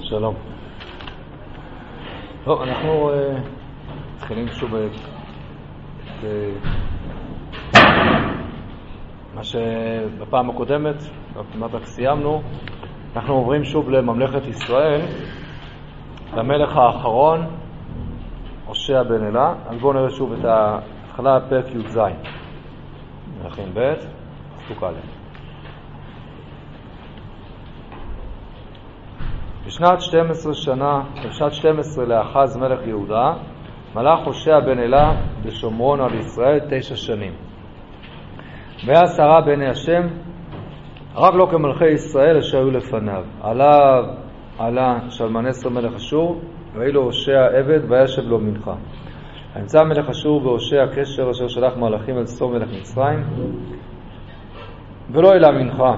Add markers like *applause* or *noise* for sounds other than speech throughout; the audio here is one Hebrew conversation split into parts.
שלום. טוב, אנחנו uh, מתחילים שוב את uh, מה שבפעם הקודמת, כמעט רק סיימנו, אנחנו עוברים שוב לממלכת ישראל, למלך האחרון, הושע בן אלה. אז בואו נראה שוב את ההתחלה, פרק י"ז. מלכים ב', פסוק א'. בשנת 12 שנה, בשנת 12 לאחז מלך יהודה, מלך הושע בן אלה בשומרון על ישראל תשע שנים. והיה שרה בעיני השם, רק לא כמלכי ישראל אשר היו לפניו. עליו עלה שלמנסר מלך אשור, ויהי לו הושע עבד, וישב לו מנחה. נמצא מלך אשור והושע קשר אשר שלח מלאכים אל סור מלך מצרים, ולא העלה מנחה.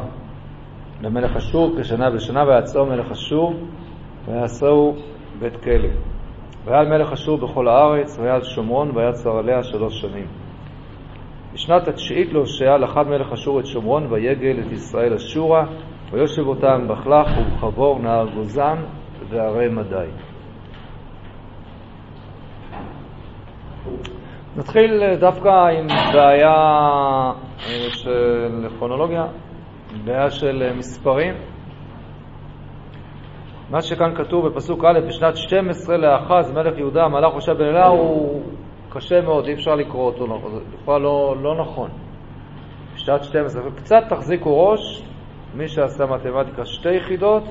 למלך אשור כשנה ושנה, ויעצור מלך אשור, ויעשהו בית כלא. והיה מלך אשור בכל הארץ, והיה על שומרון, ויצר עליה שלוש שנים. בשנת התשיעית להושע לחד מלך אשור את שומרון, ויגל את ישראל אשורה, ויושב אותם בחלך ובחבור נהר גוזן וערי מדי. נתחיל דווקא עם בעיה של כרונולוגיה, בעיה של מספרים. מה שכאן כתוב בפסוק א', בשנת 12 לאחז מלך יהודה, מלך הושע בן אלה, הוא קשה מאוד, אי אפשר לקרוא אותו, זה בכלל לא, לא נכון. בשנת 12, קצת תחזיקו ראש, מי שעשה מתמטיקה שתי יחידות,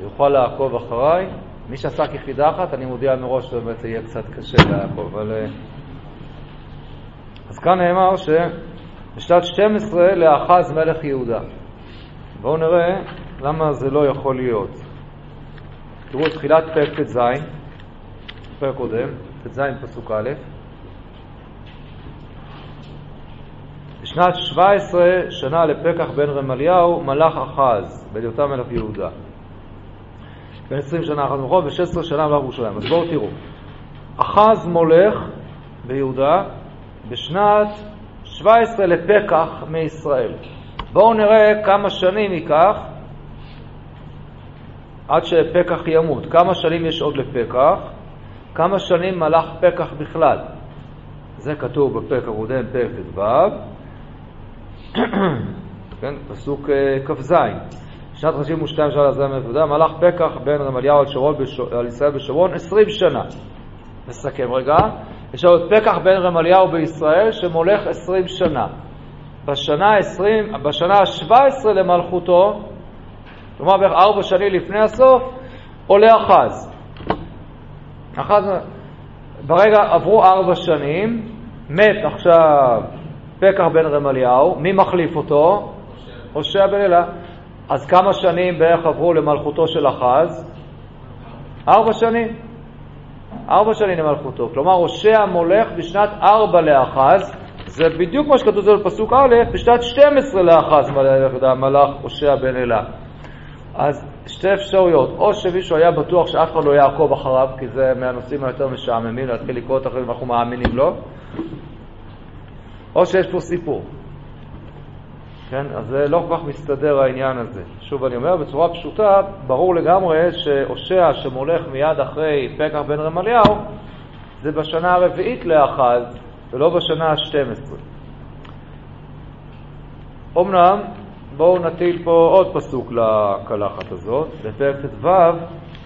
יוכל לעקוב אחריי. מי שעשה יחידה אחת, אני מודיע מראש שבאמת יהיה קצת קשה לעקוב, אבל... אז כאן נאמר שבשנת 12 לאחז מלך יהודה. בואו נראה למה זה לא יכול להיות. תראו תחילת פרק ט"ז, פרק קודם, ט"ז פסוק א', בשנת 17 שנה לפקח בן רמליהו מלך אחז, בהיותם מלך יהודה. בן 20 שנה אחז מלכו ו-16 שנה מלך ירושלים. אז בואו תראו. אחז מולך ביהודה בשנת 17 לפקח מישראל. בואו נראה כמה שנים ייקח עד שפקח ימות. כמה שנים יש עוד לפקח? כמה שנים מלך פקח בכלל? זה כתוב בפרק הקודם, פרק ט"ו, *coughs* כן, פסוק כ"ז. שנת 52 שנה לזה מלך מלך פקח בן רמליהו על ישראל בשומרון 20 שנה. נסכם רגע. יש את פקח בן רמליהו בישראל שמולך 20 שנה. בשנה, 20, בשנה ה-17 למלכותו, כלומר בערך ארבע שנים לפני הסוף, עולה אחז. אחז, ברגע עברו ארבע שנים, מת עכשיו פקח בן רמליהו, מי מחליף אותו? הושע בן אלה. אז כמה שנים בערך עברו למלכותו של אחז? ארבע שנים. ארבע שנים למלכותו. כלומר, הושע מולך בשנת ארבע לאחז, זה בדיוק מה שכתוב זה בפסוק א', בשנת 12 לאחז מלך הושע בן אלה. אז שתי אפשרויות, או שמישהו היה בטוח שאף אחד לא יעקוב אחריו, כי זה מהנושאים היותר משעממים, להתחיל לקרוא את אחרים ואנחנו מאמינים לו, או שיש פה סיפור. כן? אז זה לא כל כך מסתדר העניין הזה. שוב אני אומר, בצורה פשוטה, ברור לגמרי שהושע שמולך מיד אחרי פקח בן רמליהו, זה בשנה הרביעית לאחז, ולא בשנה ה-12. אמנם, בואו נטיל פה עוד פסוק לקלחת הזאת, בפרק ט"ו,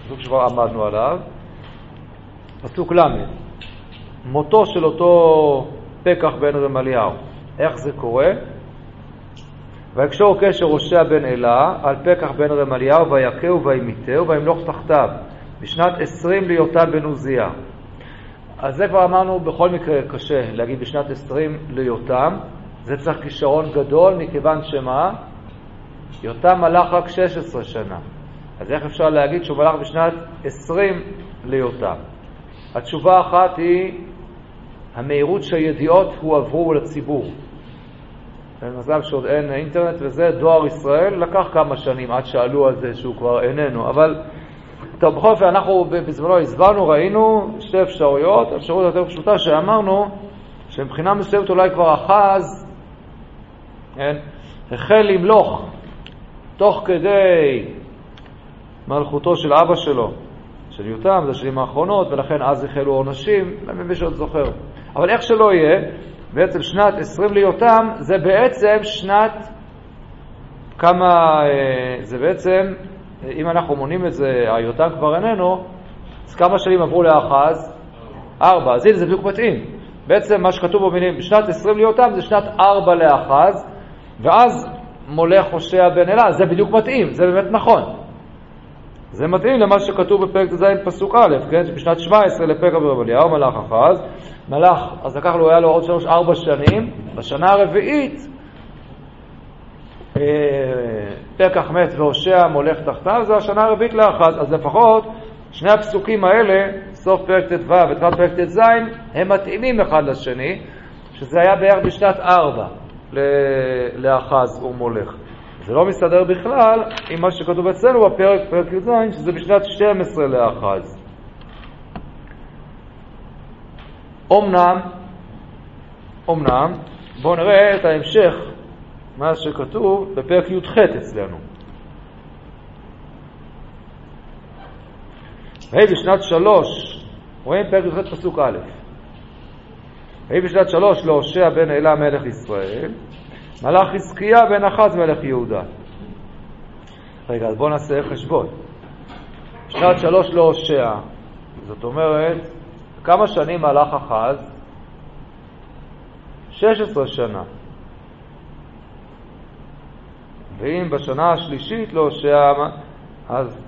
פסוק שכבר עמדנו עליו, פסוק ל', מותו של אותו פקח בן רמליהו. איך זה קורה? ויקשור קשר הושע בן אלה על פקח בן רמליהו ויכהו וימיתהו וימלוך תחתיו בשנת עשרים ליותם בן עוזיה. אז זה כבר אמרנו בכל מקרה קשה להגיד בשנת עשרים ליותם, זה צריך כישרון גדול מכיוון שמה? יותם מלך רק 16 שנה. אז איך אפשר להגיד שהוא מלך בשנת עשרים ליותם? התשובה האחת היא המהירות שהידיעות הועברו לציבור. מזל שעוד אין אינטרנט וזה, דואר ישראל לקח כמה שנים עד שעלו על זה שהוא כבר איננו, אבל טוב, בכל אופן אנחנו בזמנו הסברנו, ראינו שתי אפשרויות, אפשרות יותר פשוטה שאמרנו שמבחינה מסוימת אולי כבר אחז, כן, החל למלוך תוך כדי מלכותו של אבא שלו, של יותם, זה השנים האחרונות, ולכן אז החלו עונשים, למי שעוד זוכר. אבל איך שלא יהיה, בעצם שנת 20 ליותם זה בעצם שנת כמה, אה, זה בעצם, אם אנחנו מונים את זה, היותם כבר איננו, אז כמה שנים עברו לאחז? ארבע. אז הנה זה בדיוק מתאים. בעצם מה שכתוב במילים, בשנת 20 ליותם זה שנת ארבע לאחז, ואז מולך הושע בן אלה, זה בדיוק מתאים, זה באמת נכון. זה מתאים למה שכתוב בפרק ט"ז פסוק א', כן? שבשנת 17 לפרק אברהם אליהו מלאך אחז, מלאך, אז לקח לו, היה לו עוד שלוש ארבע שנים, בשנה הרביעית אה, פקח מת והושע מולך תחתיו, זה השנה הרביעית לאחז, אז לפחות שני הפסוקים האלה, סוף פרק ט"ו ותחילת פרק ט"ז, הם מתאימים אחד לשני, שזה היה בערך בשנת ארבע לאחז ומולך. זה לא מסתדר בכלל עם מה שכתוב אצלנו בפרק, פרק י"ז, שזה בשנת 12 לאחז. אמנם, אמנם, בואו נראה את ההמשך, מה שכתוב בפרק י"ח אצלנו. ויהי בשנת שלוש, רואים פרק י"ח פסוק א', ויהי בשנת שלוש להושע בן אלה מלך ישראל, מלאך חזקיה בן אחז מלך יהודה. רגע, אז בואו נעשה חשבון. שנת שלוש להושע, זאת אומרת, כמה שנים מלאך אחז? 16 שנה. ואם בשנה השלישית להושע, אז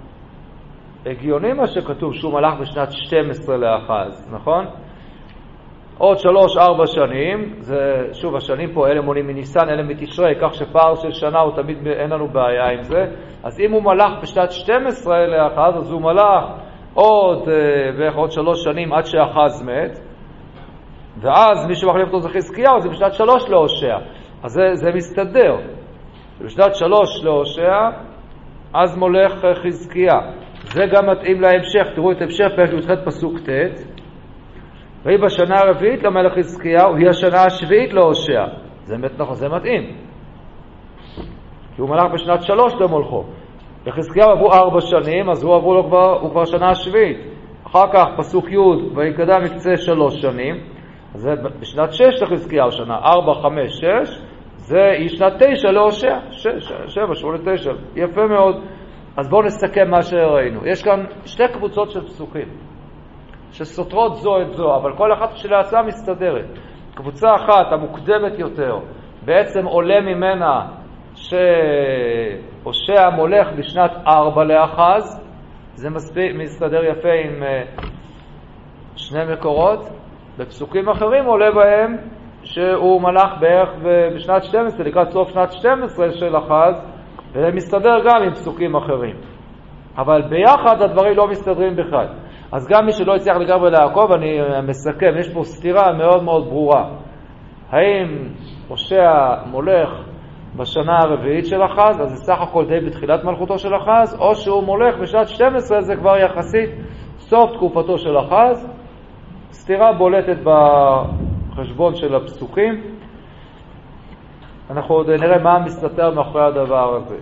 הגיוני מה שכתוב שהוא מלך בשנת 12 לאחז, נכון? עוד שלוש-ארבע שנים, זה, שוב, השנים פה, אלה מונים מניסן, אלה מתשרי, כך שפער של שנה הוא תמיד, אין לנו בעיה עם זה. אז אם הוא מלך בשנת 12 לאחז, אז הוא מלך עוד, אה, בערך עוד שלוש שנים עד שאחז מת, ואז מי שמחליף אותו זה חזקיהו, זה בשנת שלוש להושע. אז זה, זה מסתדר. בשנת שלוש להושע, אז מולך חזקיה. זה גם מתאים להמשך, תראו את המשך פרק י"ח פסוק ט', ויהי בשנה הרביעית למלך חזקיהו, היא השנה השביעית להושע. זה באמת נכון, זה מתאים. כי הוא מלך בשנת שלוש למולכו. לחזקיהו עברו ארבע שנים, אז הוא עברו לו כבר, הוא כבר שנה השביעית. אחר כך פסוק י' ויקדם מקצה שלוש שנים, זה בשנת שש לחזקיהו, שנה ארבע, חמש, שש, זה היא שנת תשע להושע, שש, שבע, שמונה, תשע, יפה מאוד. אז בואו נסכם מה שראינו. יש כאן שתי קבוצות של פסוקים. שסותרות זו את זו, אבל כל אחת כשלעצמה מסתדרת. קבוצה אחת, המוקדמת יותר, בעצם עולה ממנה שהושע מולך בשנת ארבע לאחז, זה מספיק, מסתדר יפה עם uh, שני מקורות. בפסוקים אחרים עולה בהם שהוא מלך בערך בשנת 12, לקראת סוף שנת 12 של אחז, וזה מסתדר גם עם פסוקים אחרים. אבל ביחד הדברים לא מסתדרים בכלל. אז גם מי שלא הצליח לגמרי לעקוב, אני מסכם, יש פה סתירה מאוד מאוד ברורה. האם הושע מולך בשנה הרביעית של אחז, אז זה סך הכל די בתחילת מלכותו של אחז, או שהוא מולך בשנת 12, זה כבר יחסית סוף תקופתו של אחז. סתירה בולטת בחשבון של הפסוקים. אנחנו עוד נראה מה מסתתר מאחורי הדבר הזה.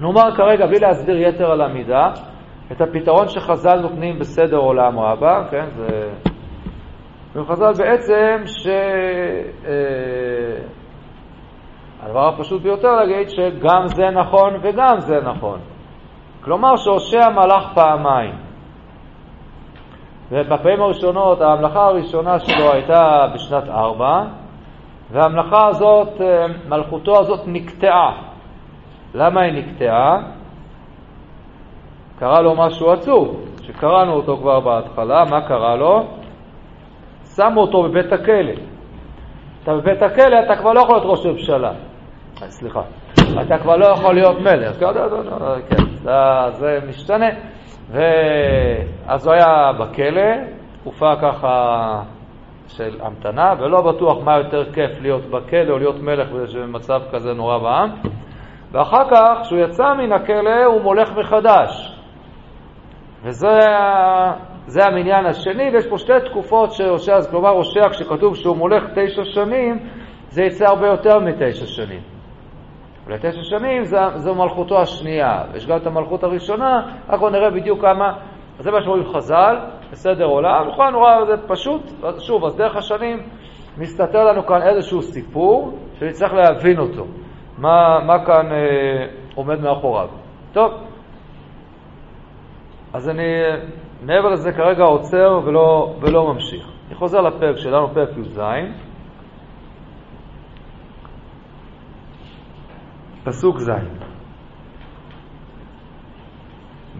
נאמר כרגע, בלי להסביר יתר על המידה, את הפתרון שחז"ל נותנים בסדר עולם רבה, כן, זה... וחז"ל בעצם ש... אה, הדבר הפשוט ביותר להגיד שגם זה נכון וגם זה נכון. כלומר שהושע מלך פעמיים. ובפעמים הראשונות, ההמלכה הראשונה שלו הייתה בשנת ארבע, וההמלכה הזאת, אה, מלכותו הזאת נקטעה. למה היא נקטעה? קרה לו משהו עצוב, שקראנו אותו כבר בהתחלה, מה קרה לו? שמו אותו בבית הכלא. אתה בבית הכלא, אתה כבר לא יכול להיות ראש ממשלה. אה, סליחה, אתה כבר לא יכול להיות מלך. כן, כן זה משתנה. ואז הוא היה בכלא, תקופה ככה של המתנה, ולא בטוח מה יותר כיף להיות בכלא או להיות מלך במצב כזה נורא בעם. ואחר כך, כשהוא יצא מן הכלא, הוא מולך מחדש. וזה המניין השני, ויש פה שתי תקופות שהושע, כלומר הושע כשכתוב שהוא מולך תשע שנים, זה יצא הרבה יותר מתשע שנים. ולתשע שנים זו, זו מלכותו השנייה. יש גם את המלכות הראשונה, בואו נראה בדיוק כמה, זה מה שרואים חז"ל, בסדר עולם, נכון, נורא, זה פשוט, שוב, אז דרך השנים מסתתר לנו כאן איזשהו סיפור שנצטרך להבין אותו, מה, מה כאן אה, עומד מאחוריו. טוב, אז אני מעבר לזה כרגע עוצר ולא, ולא ממשיך. אני חוזר לפרק שלנו, פרק י"ז. פסוק ז'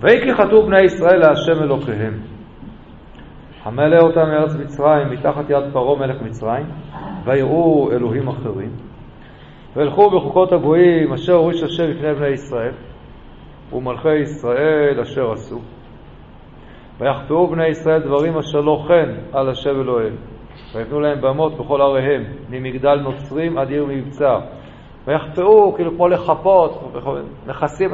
ויהי כי חטאו בני ישראל להשם אלוקיהם המלא אותם מארץ מצרים מתחת יד פרעה מלך מצרים ויראו אלוהים אחרים וילכו בחוקות הגויים אשר הוריש השם לפני בני ישראל ומלכי ישראל אשר עשו ויחפאו בני ישראל דברים אשר לא כן על השם אלוהיהם ויתנו להם במות בכל עריהם ממגדל נוצרים עד עיר מבצר. ויחפאו, כאילו כמו לחפות, מכסים,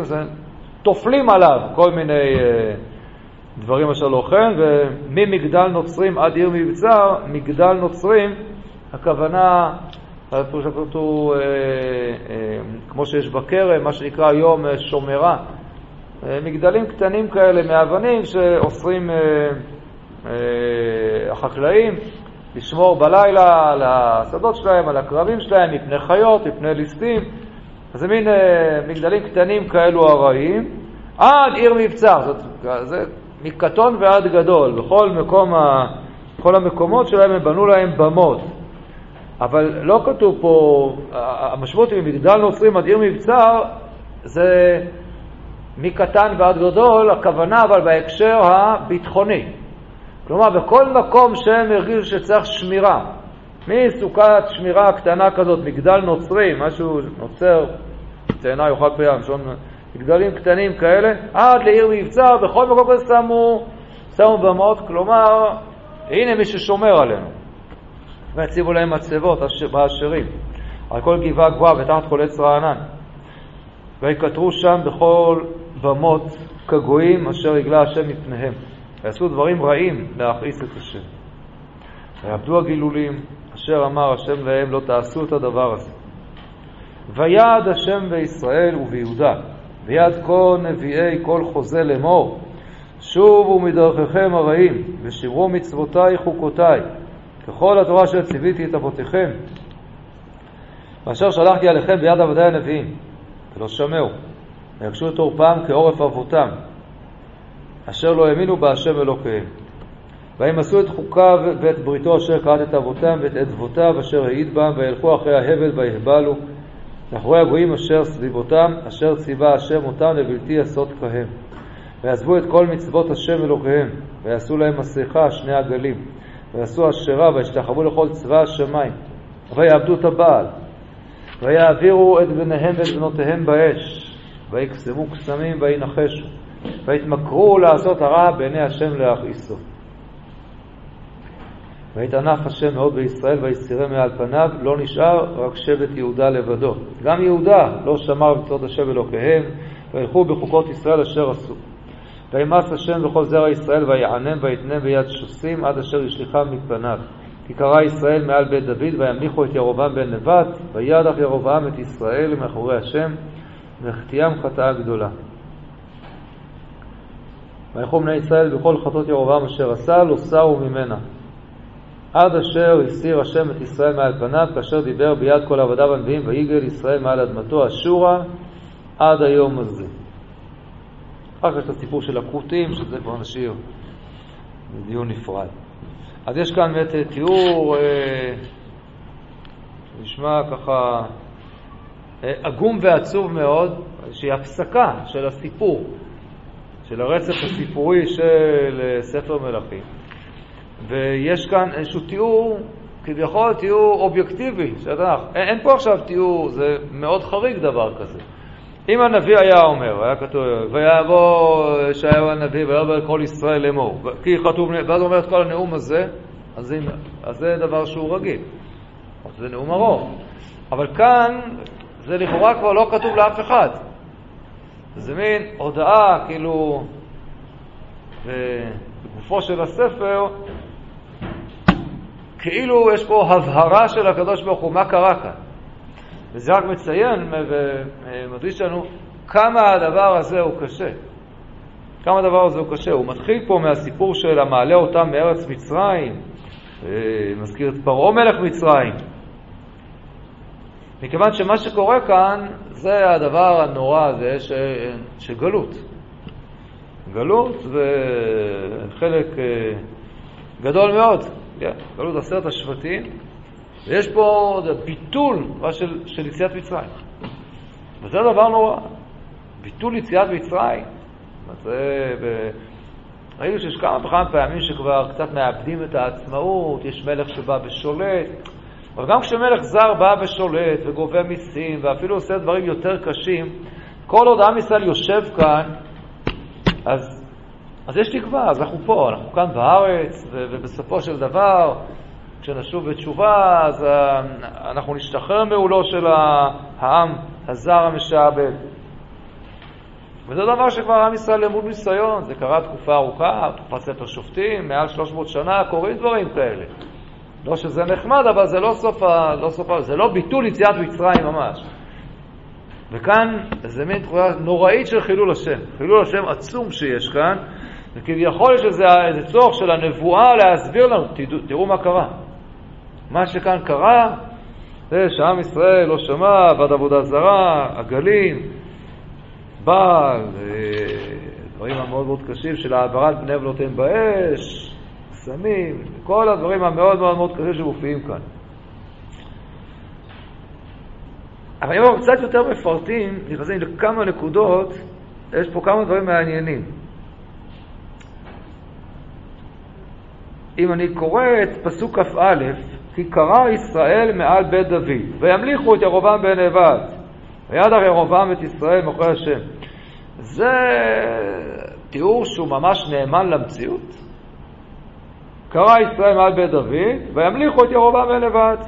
טופלים עליו כל מיני uh, דברים אשר לא כן, וממגדל נוצרים עד עיר מבצר, מגדל נוצרים, הכוונה, כתוב, uh, uh, כמו שיש בכרם, מה שנקרא היום שומרה, מגדלים קטנים כאלה מאבנים שאוסרים uh, uh, החקלאים. לשמור בלילה על השדות שלהם, על הקרבים שלהם, מפני חיות, מפני ליסטים. אז זה מין אה, מגדלים קטנים כאלו ארעיים, עד עיר מבצר, זאת, זה מקטון ועד גדול. בכל מקום, ה, בכל המקומות שלהם הם בנו להם במות. אבל לא כתוב פה, המשמעות היא מגדל נוצרים עד עיר מבצר, זה מקטן ועד גדול, הכוונה אבל בהקשר הביטחוני. כלומר, בכל מקום שהם הרגישו שצריך שמירה, מסוכת שמירה קטנה כזאת, מגדל נוצרי, משהו נוצר, תאנה יאכל פרי ים, מגדלים קטנים כאלה, עד לעיר מבצר, בכל מקום כזה שמו, שמו במות, כלומר, הנה מי ששומר עלינו. והציבו להם מצבות באשרים, על כל גבעה גבוהה ותחת כל עץ רענן. ויקטרו שם בכל במות כגויים אשר הגלה השם מפניהם. ועשו דברים רעים להכעיס את השם. ויעבדו הגילולים, אשר אמר השם להם, לא תעשו את הדבר הזה. ויעד השם בישראל וביהודה, ויד כל נביאי כל חוזה לאמור, שובו מדרכיכם הרעים, ושמרו מצוותי חוקותי, ככל התורה אשר ציוויתי את אבותיכם, ואשר שלחתי עליכם ביד עבדי הנביאים, ולא שמעו, ויגשו את עורפם כעורף אבותם, אשר לא האמינו בהשם אלוקיהם. והם עשו את חוקיו ואת בריתו אשר קראת את אבותם ואת אדבותיו אשר העיד בם וילכו אחרי ההבל ויהבלו לאחורי הגויים אשר סביבותם אשר ציווה השם אותם לבלתי עשות כהם. ויעזבו את כל מצוות השם אלוקיהם ויעשו להם מסכה שני עגלים ויעשו אשרה וישתחוו לכל צבא השמיים ויעבדו את הבעל ויעבירו את בניהם ואת בנותיהם באש ויקסמו קסמים וינחשו ויתמכרו לעשות הרע בעיני השם להכעיסו. ויתענף השם מאוד בישראל ויסירם מעל פניו, לא נשאר רק שבט יהודה לבדו. גם יהודה לא שמר במצוות השם אלוקיהם, וילכו בחוקות ישראל אשר עשו. וימאס השם בכל זרע ישראל ויענם ויתנם ביד שוסים עד אשר ישליחם מפניו. כי קרא ישראל מעל בית דוד וימליכו את ירובעם בן נבט, וידח ירובעם את ישראל מאחורי השם, והחטיאם חטאה גדולה. וילכו בני ישראל בכל חטאות ירובעם אשר עשה, לא סרו ממנה. עד אשר הסיר השם את ישראל מעל פניו, כאשר דיבר ביד כל עבדיו הנביאים, ויגל ישראל מעל אדמתו אשורה עד היום הזה. אחר כך יש את הסיפור של הכותים, שזה כבר נשאיר בדיון נפרד. אז יש כאן באמת תיאור, אה, נשמע ככה עגום ועצוב מאוד, איזושהי הפסקה של הסיפור. של הרצף הסיפורי של אה, ספר מלכים. ויש כאן איזשהו תיאור, כביכול תיאור אובייקטיבי, שאתה, אין, אין פה עכשיו תיאור, זה מאוד חריג דבר כזה. אם הנביא היה אומר, היה כתוב, ויבוא ישעיהו הנביא ויבוא כל ישראל לאמור, כי כתוב, ואז הוא אומר את כל הנאום הזה, אז זה, אז זה דבר שהוא רגיל. זה נאום ארוך. אבל כאן זה לכאורה כבר לא כתוב לאף אחד. זה מין הודעה, כאילו, בגופו של הספר, כאילו יש פה הבהרה של הקדוש ברוך הוא, מה קרה כאן. וזה רק מציין ומדריש לנו כמה הדבר הזה הוא קשה. כמה הדבר הזה הוא קשה. הוא מתחיל פה מהסיפור של המעלה אותם מארץ מצרים, מזכיר את פרעה מלך מצרים. מכיוון שמה שקורה כאן זה הדבר הנורא הזה ש... של גלות. גלות זה חלק אה, גדול מאוד, כן? גלות עשרת השבטים, ויש פה ביטול של, של יציאת מצרים. וזה דבר נורא. ביטול יציאת מצרים. זה ב... ראינו שיש כמה וכמה פעמים שכבר קצת מאבדים את העצמאות, יש מלך שבא ושולט, אבל גם כשמלך זר בא ושולט וגובה מיסים ואפילו עושה דברים יותר קשים, כל עוד עם ישראל יושב כאן, אז, אז יש תקווה, אז אנחנו פה, אנחנו כאן בארץ, ו- ובסופו של דבר, כשנשוב בתשובה, אז אה, אנחנו נשתחרר מעולו של העם הזר המשעבד. וזה דבר שכבר עם ישראל למוד ניסיון, זה קרה תקופה ארוכה, תקופת ספר שופטים, מעל 300 שנה, קורים דברים כאלה. לא שזה נחמד, אבל זה לא סוף ה... לא סוף ה... זה לא ביטול יציאת מצרים ממש. וכאן זה מין תחויה נוראית של חילול השם. חילול השם עצום שיש כאן, וכביכול יש איזה, איזה צורך של הנבואה להסביר לנו, תדעו, תראו מה קרה. מה שכאן קרה, זה שעם ישראל לא שמע, עבד עבודה זרה, עגלים, בא, דברים המאוד מאוד קשים של העברת בני בנותיהם באש, סמים, כל הדברים המאוד מאוד מאוד קשים שמופיעים כאן. אבל אם אנחנו קצת יותר מפרטים, נכנסים לכמה נקודות, יש פה כמה דברים מעניינים. אם אני קורא את פסוק כ"א, כי קרא ישראל מעל בית דוד, וימליכו את ירובעם בן נבט, וידע ירובעם את ישראל מוכרי השם. זה תיאור שהוא ממש נאמן למציאות. קרא ישראל מעל בית דוד, וימליכו את ירובעם בן נבט.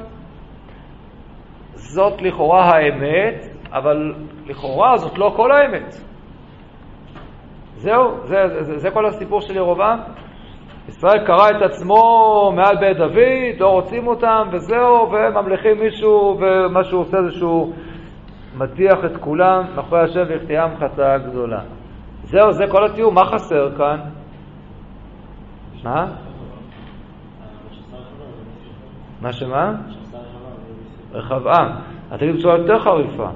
זאת לכאורה האמת, אבל לכאורה זאת לא כל האמת. זהו, זה, זה, זה, זה כל הסיפור של ירובעם. ישראל קרא את עצמו מעל בית דוד, לא רוצים אותם, וזהו, וממליכים מישהו, ומה שהוא עושה זה שהוא מטיח את כולם מאחורי השם והחטיאם חטאה גדולה. זהו, זה כל התיאור, מה חסר כאן? מה? מה שמה? רחבעם. אתה תגיד בצורה יותר חריפה.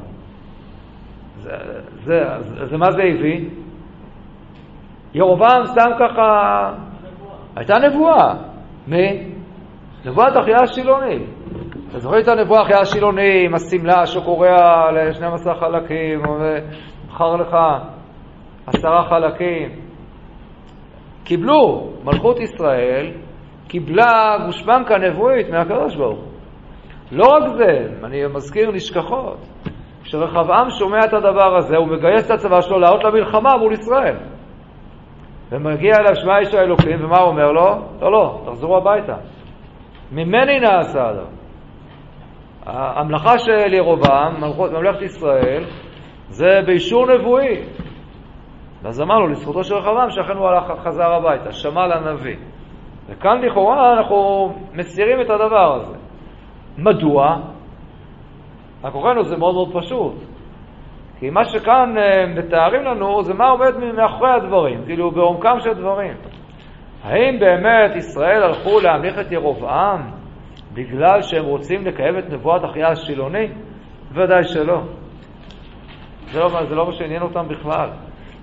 זה, מה זה הביא? ירובעם סתם ככה... הייתה נבואה. מי? נבואת אחיה השילוני. אתה זוכר את הנבואה אחיה השילוני עם השמלה שקורע ל-12 חלקים, ומכר לך עשרה חלקים. קיבלו, מלכות ישראל קיבלה גושפנקה נבואית מהקדוש ברוך הוא. לא רק זה, אני מזכיר נשכחות, כשרחבעם שומע את הדבר הזה, הוא מגייס את הצבא שלו לעלות למלחמה מול ישראל. ומגיע אליו שמע איש האלוקים, ומה הוא אומר לו? לא, לא, תחזרו הביתה. ממני נעשה הדבר. המלאכה של ירובעם, ממלכת ישראל, זה באישור נבואי. ואז אמרנו לזכותו של רחבעם שאכן הוא הלך, חזר הביתה, שמע לנביא. וכאן לכאורה אנחנו מסירים את הדבר הזה. מדוע? הכוחנו זה מאוד מאוד פשוט. כי מה שכאן אה, מתארים לנו זה מה עומד מאחורי הדברים, כאילו בעומקם של דברים. האם באמת ישראל הלכו להמליך את ירובעם בגלל שהם רוצים לקיים את נבואת אחיה השילוני? ודאי שלא. זה לא, זה לא מה שעניין אותם בכלל.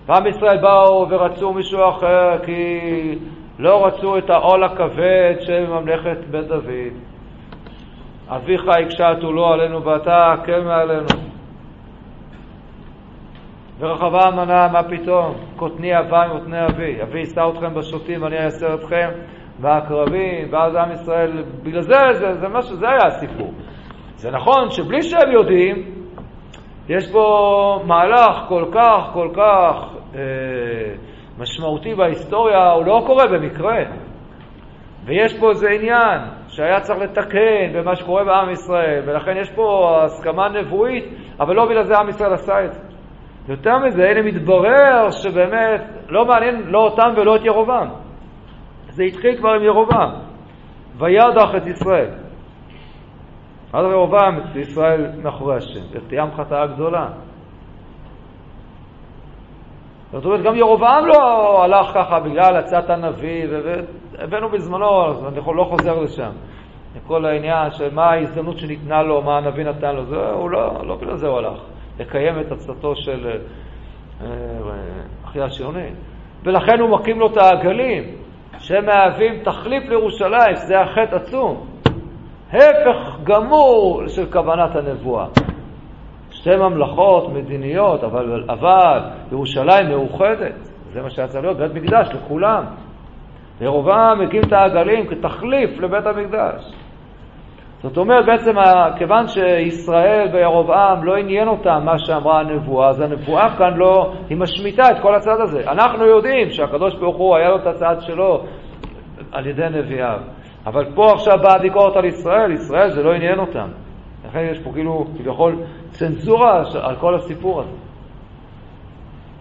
פעם ישראל באו ורצו מישהו אחר כי לא רצו את העול הכבד של ממלכת בית דוד. אביך הקשה עטולו עלינו ואתה הקל מעלינו. ורחבה מנה, מה פתאום? קוטני אבי מותני אבי. אבי יישא אתכם בשוטים ואני אעשר אתכם בעקרבים, ואז עם ישראל, בגלל זה, זה, זה משהו, זה היה הסיפור. זה נכון שבלי שהם יודעים, יש פה מהלך כל כך, כל כך אה, משמעותי בהיסטוריה, הוא לא קורה במקרה. ויש פה איזה עניין שהיה צריך לתקן במה שקורה בעם ישראל, ולכן יש פה הסכמה נבואית, אבל לא בגלל זה עם ישראל עשה את זה. יותר מזה, הנה מתברר שבאמת לא מעניין לא אותם ולא את ירובעם. זה התחיל כבר עם ירובעם. וידח את ישראל. אז ירובעם ישראל מאחורי השם, ותיאם חטאה גדולה. זאת אומרת, גם ירובעם לא הלך ככה בגלל עצת הנביא, והבאנו בזמנו, אז אני לא חוזר לשם. כל העניין של מה ההזדמנות שניתנה לו, מה הנביא נתן לו, זה, הוא לא, לא בגלל זה הוא הלך, לקיים את עצתו של אה, אחי השיוני. ולכן הוא מקים לו את העגלים, שהם מהווים תחליף לירושלים, שזה החטא עצום. הפך גמור של כוונת הנבואה. שתי ממלכות מדיניות, אבל, אבל ירושלים מאוחדת. זה מה שהיה צריך להיות, בית מקדש לכולם. ירובעם הקים את העגלים כתחליף לבית המקדש. זאת אומרת, בעצם, כיוון שישראל וירובעם לא עניין אותם מה שאמרה הנבואה, אז הנבואה כאן לא, היא משמיטה את כל הצד הזה. אנחנו יודעים שהקדוש ברוך הוא, היה לו את הצד שלו על ידי נביאיו. אבל פה עכשיו באה ביקורת על ישראל, ישראל זה לא עניין אותם. לכן יש פה כאילו, כביכול, צנזורה על כל הסיפור הזה.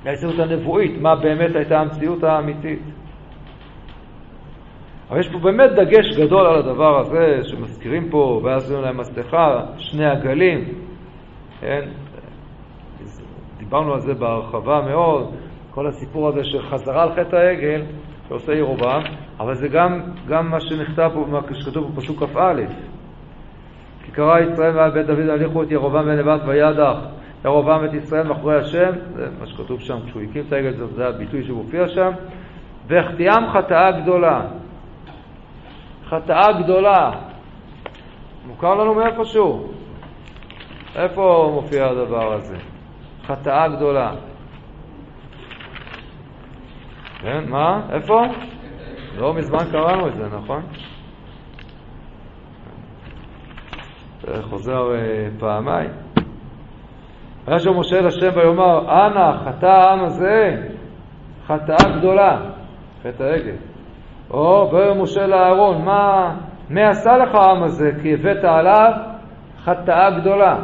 ההסתכלות הנבואית, מה באמת הייתה המציאות האמיתית. אבל יש פה באמת דגש גדול על הדבר הזה, שמזכירים פה, ואז נותנים להם מסכה, שני עגלים, כן? דיברנו על זה בהרחבה מאוד, כל הסיפור הזה של חזרה על חטא העגל, שעושה ירובעם, אבל זה גם, גם מה שנכתב פה, מה שכתוב בפסוק כ"א. קרא ישראל מעל בית דוד הליכו את ירובעם בן נבט וידח ירובעם את ישראל מאחורי השם, זה מה שכתוב שם כשהוא הקים את העגל, זה הביטוי שמופיע שם, והחטיאם חטאה גדולה. חטאה גדולה. מוכר לנו מאיפשהו? איפה מופיע הדבר הזה? חטאה גדולה. כן, מה? איפה? לא מזמן קראנו את זה, נכון? זה חוזר אה, פעמיים. שם משה אל השם ויאמר, אנא, חטא העם הזה, חטאה גדולה, חטא העגל. או ויאמר משה לאהרון, מה, מה עשה לך העם הזה? כי הבאת עליו חטאה גדולה.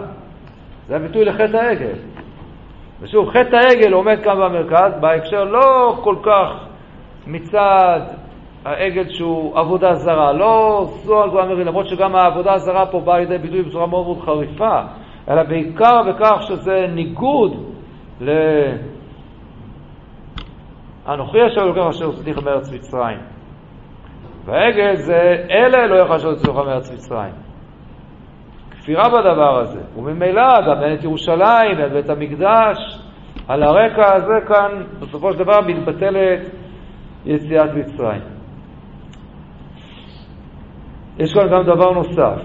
זה הביטוי לחטא העגל. ושוב, חטא העגל עומד כאן במרכז, בהקשר לא כל כך מצד העגל שהוא עבודה זרה, לא הגבוהה מרי, למרות שגם העבודה הזרה פה באה לידי ביטוי בצורה מאוד מאוד חריפה, אלא בעיקר בכך שזה ניגוד ל... אנוכי אשר לוקח אשר הוצאתיך מארץ מצרים. והעגל זה אלה לא יוכל אשר הוצאתיך מארץ מצרים. כפירה בדבר הזה, וממילא גם אין את ירושלים ואת בית המקדש. על הרקע הזה כאן, בסופו של דבר, מתבטלת יציאת מצרים. יש כאן גם דבר נוסף,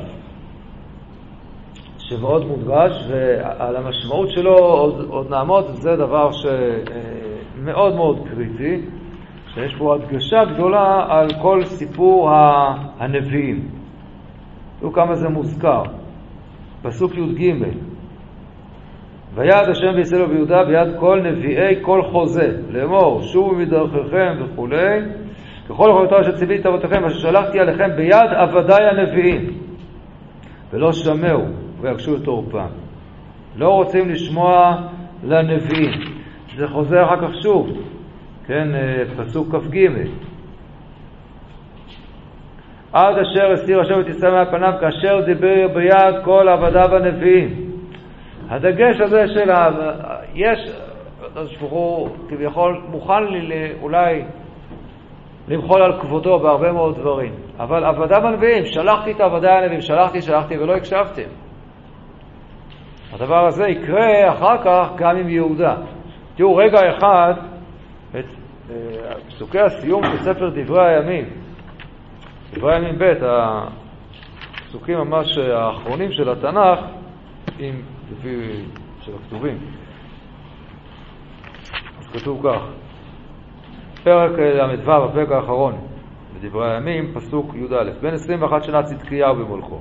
שמאוד מודגש, ועל המשמעות שלו עוד, עוד נעמוד, זה דבר שמאוד מאוד קריטי, שיש פה הדגשה גדולה על כל סיפור הנביאים. תראו כמה זה מוזכר. פסוק י"ג: ויעד השם בישראל וביהודה ביד כל נביאי כל חוזה, לאמור שובו מדרכיכם וכולי, ככל יכולתו אשר ציוויתי אבותיכם אשר שלחתי עליכם ביד עבדי הנביאים, ולא שמעו ויגשו את עורפם. לא רוצים לשמוע לנביאים. זה חוזר אחר כך שוב, כן, אה, פסוק כ"ג: עד אשר הסיר השם את ישראל מעל כאשר דיבר ביד כל עבדיו הנביאים. הדגש הזה של ה... יש, ברוך הוא כביכול מוכן לי אולי למחול על כבודו בהרבה מאוד דברים, אבל עבדיו הנביאים, שלחתי את עבדיי הנביאים, שלחתי, שלחתי ולא הקשבתם. הדבר הזה יקרה אחר כך גם עם יהודה. תראו, רגע אחד, את אה, פסוקי הסיום של ספר דברי הימים, דברי הימים ב', הפסוקים ממש האחרונים של התנ"ך, עם, לפי, של הכתובים. אז כתוב כך, פרק ל"ו, הפרק האחרון בדברי הימים, פסוק י"א: בן 21 שנה צדקיהו במולכו,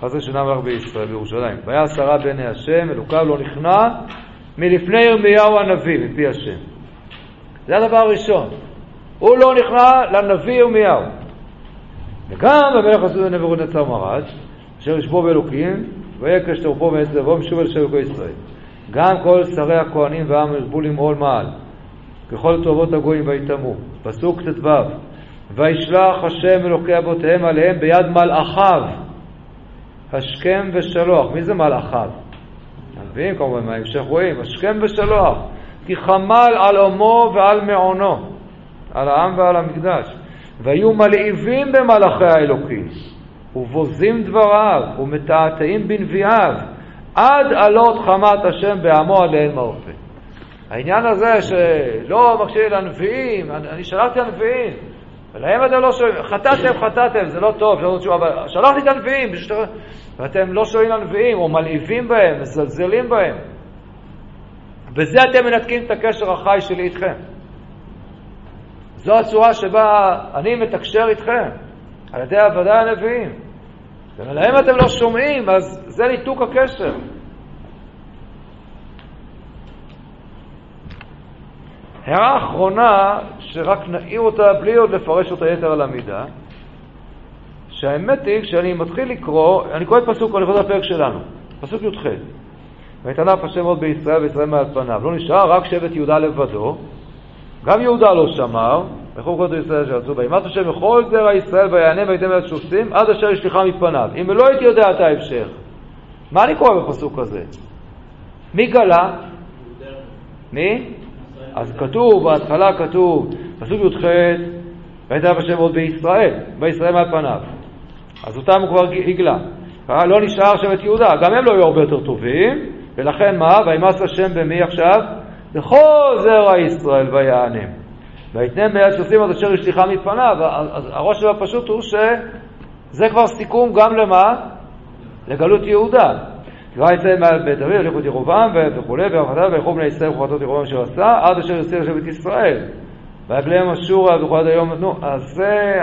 אחרי שנה מלך בישראל, בירושלים. והיה עשרה בעיני השם, אלוקיו לא נכנע מלפני ירמיהו הנביא, מפי השם. זה הדבר הראשון. הוא לא נכנע לנביא ירמיהו. וגם המלך עשו נבוכדנצר מרד, אשר ישבו באלוקים, ויקש תרפו מעץ לבוא, משוב אל שבקו ישראל. גם כל שרי הכהנים והעם ירבו למעול מעל, ככל טובות הגויים ויטמאו. פסוק ט"ו: וישלח השם אלוקי אבותיהם עליהם ביד מלאכיו. השכם ושלוח. מי זה מלאכיו? הנביאים כמובן, מההמשך רואים, השכם ושלוח. כי חמל על עמו ועל מעונו, על העם ועל המקדש. והיו מלהיבים במלאכי האלוקים, ובוזים דבריו, ומתעתעים בנביאיו, עד עלות חמת השם בעמו עליהם מרפא. העניין הזה שלא מקשיב לנביאים, אני שלחתי לנביאים, ולהם אתם לא שואלים, חטאתם, חטאתם, זה לא טוב, לא תשובה, אבל שלחתי את הנביאים, ואתם לא שואלים לנביאים, או מלהיבים בהם, מזלזלים בהם. בזה אתם מנתקים את הקשר החי שלי איתכם. זו הצורה שבה אני מתקשר איתכם, על ידי עבדי הנביאים. ולהם אתם לא שומעים, אז זה ניתוק הקשר. הערה אחרונה, שרק נעיר אותה בלי עוד לפרש אותה יתר על המידה, שהאמת היא, כשאני מתחיל לקרוא, אני קורא את פסוק, אני חוזר לפרק שלנו, פסוק י"ח: ויתנף השם עוד בישראל וישראל מעל פניו. לא נשאר רק שבט יהודה לבדו, גם יהודה לא שמר, וכל כל ישראל שיצאו בה. ימת השם בכל זרע ישראל ויענה ויתן את שופטים, עד אשר ישליחה מפניו. אם לא הייתי יודע את ההמשך, מה אני קורא בפסוק הזה? מי גלה? מי? אז כתוב, בהתחלה כתוב, פסוק י"ח, ויתן השם עוד בישראל, בישראל מעל פניו. אז אותם הוא כבר הגלה. לא נשאר שבט יהודה, גם הם לא היו הרבה יותר טובים, ולכן מה? וימס השם במי עכשיו? בכל זרע ישראל ויענם. ויתנם ביד שעושים עד אשר ישליחה מפניו. אז שלו הפשוט הוא שזה כבר סיכום גם למה? לגלות יהודה. ויצא מעל בית דוד, הליכו את ירובעם וכולי, והפחדיו וילכו בני ישראל וכוחתות ירובעם אשר עשה, עד אשר יוצא לשבת ישראל. ויגליהם אשורה וכל עד היום, נו, אז זה,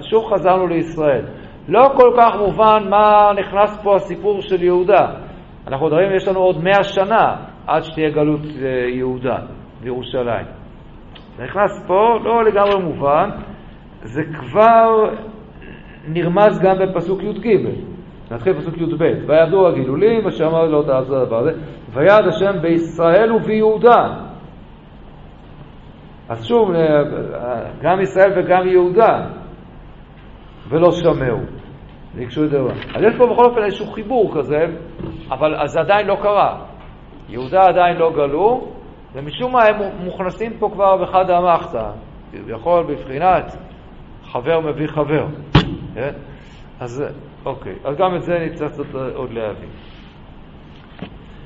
שוב חזרנו לישראל. לא כל כך מובן מה נכנס פה הסיפור של יהודה. אנחנו מדברים, יש לנו עוד מאה שנה עד שתהיה גלות אה, יהודה בירושלים. זה נכנס פה, לא לגמרי מובן, זה כבר נרמז גם בפסוק י"ג. נתחיל בפסוק י"ב: ויעבדו הגילולים, אשר אמר לא תעזור הדבר הזה, ויעד השם בישראל וביהודה. אז שוב, אה, גם ישראל וגם יהודה, ולא שמעו. ביקשו את זה. אז יש פה בכל אופן איזשהו חיבור כזה, אבל זה עדיין לא קרה. יהודה עדיין לא גלו, ומשום מה הם מוכנסים פה כבר בחד המחתא, כביכול בבחינת חבר מביא חבר. כן? אז אוקיי, אז גם את זה נצטרך קצת עוד להבין.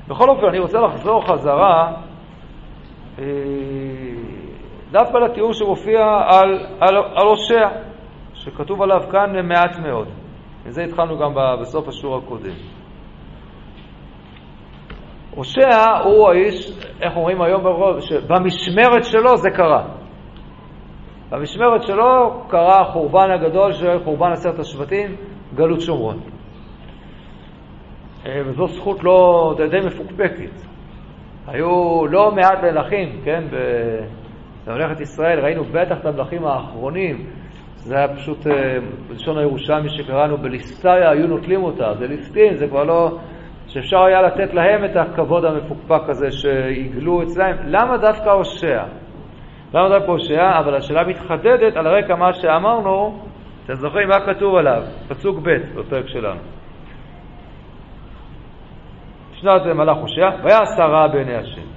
בכל אופן, אני רוצה לחזור חזרה אה, דווקא לתיאור שמופיע על, על, על הושע, שכתוב עליו כאן מעט מאוד. וזה התחלנו גם בסוף השיעור הקודם. הושע הוא האיש, איך אומרים היום שבמשמרת שלו זה קרה. במשמרת שלו קרה החורבן הגדול של חורבן עשרת השבטים, גלות שומרון. אה, וזו זכות לא די מפוקפקת. היו לא מעט מלכים, כן, בממלכת ישראל, ראינו בטח את המלכים האחרונים, זה היה פשוט, אה, בלשון הירושלמי שקראנו, בליסטריה היו נוטלים אותה, זה ליסטין, זה כבר לא, שאפשר היה לתת להם את הכבוד המפוקפק הזה שעיגלו אצלהם. למה דווקא הושע? למה דווקא הושע? אבל השאלה מתחדדת על רקע מה שאמרנו, אתם זוכרים מה כתוב עליו? פסוק ב' בפרק שלנו. שנת מלאך הושע, ויעשה רע בעיני השם.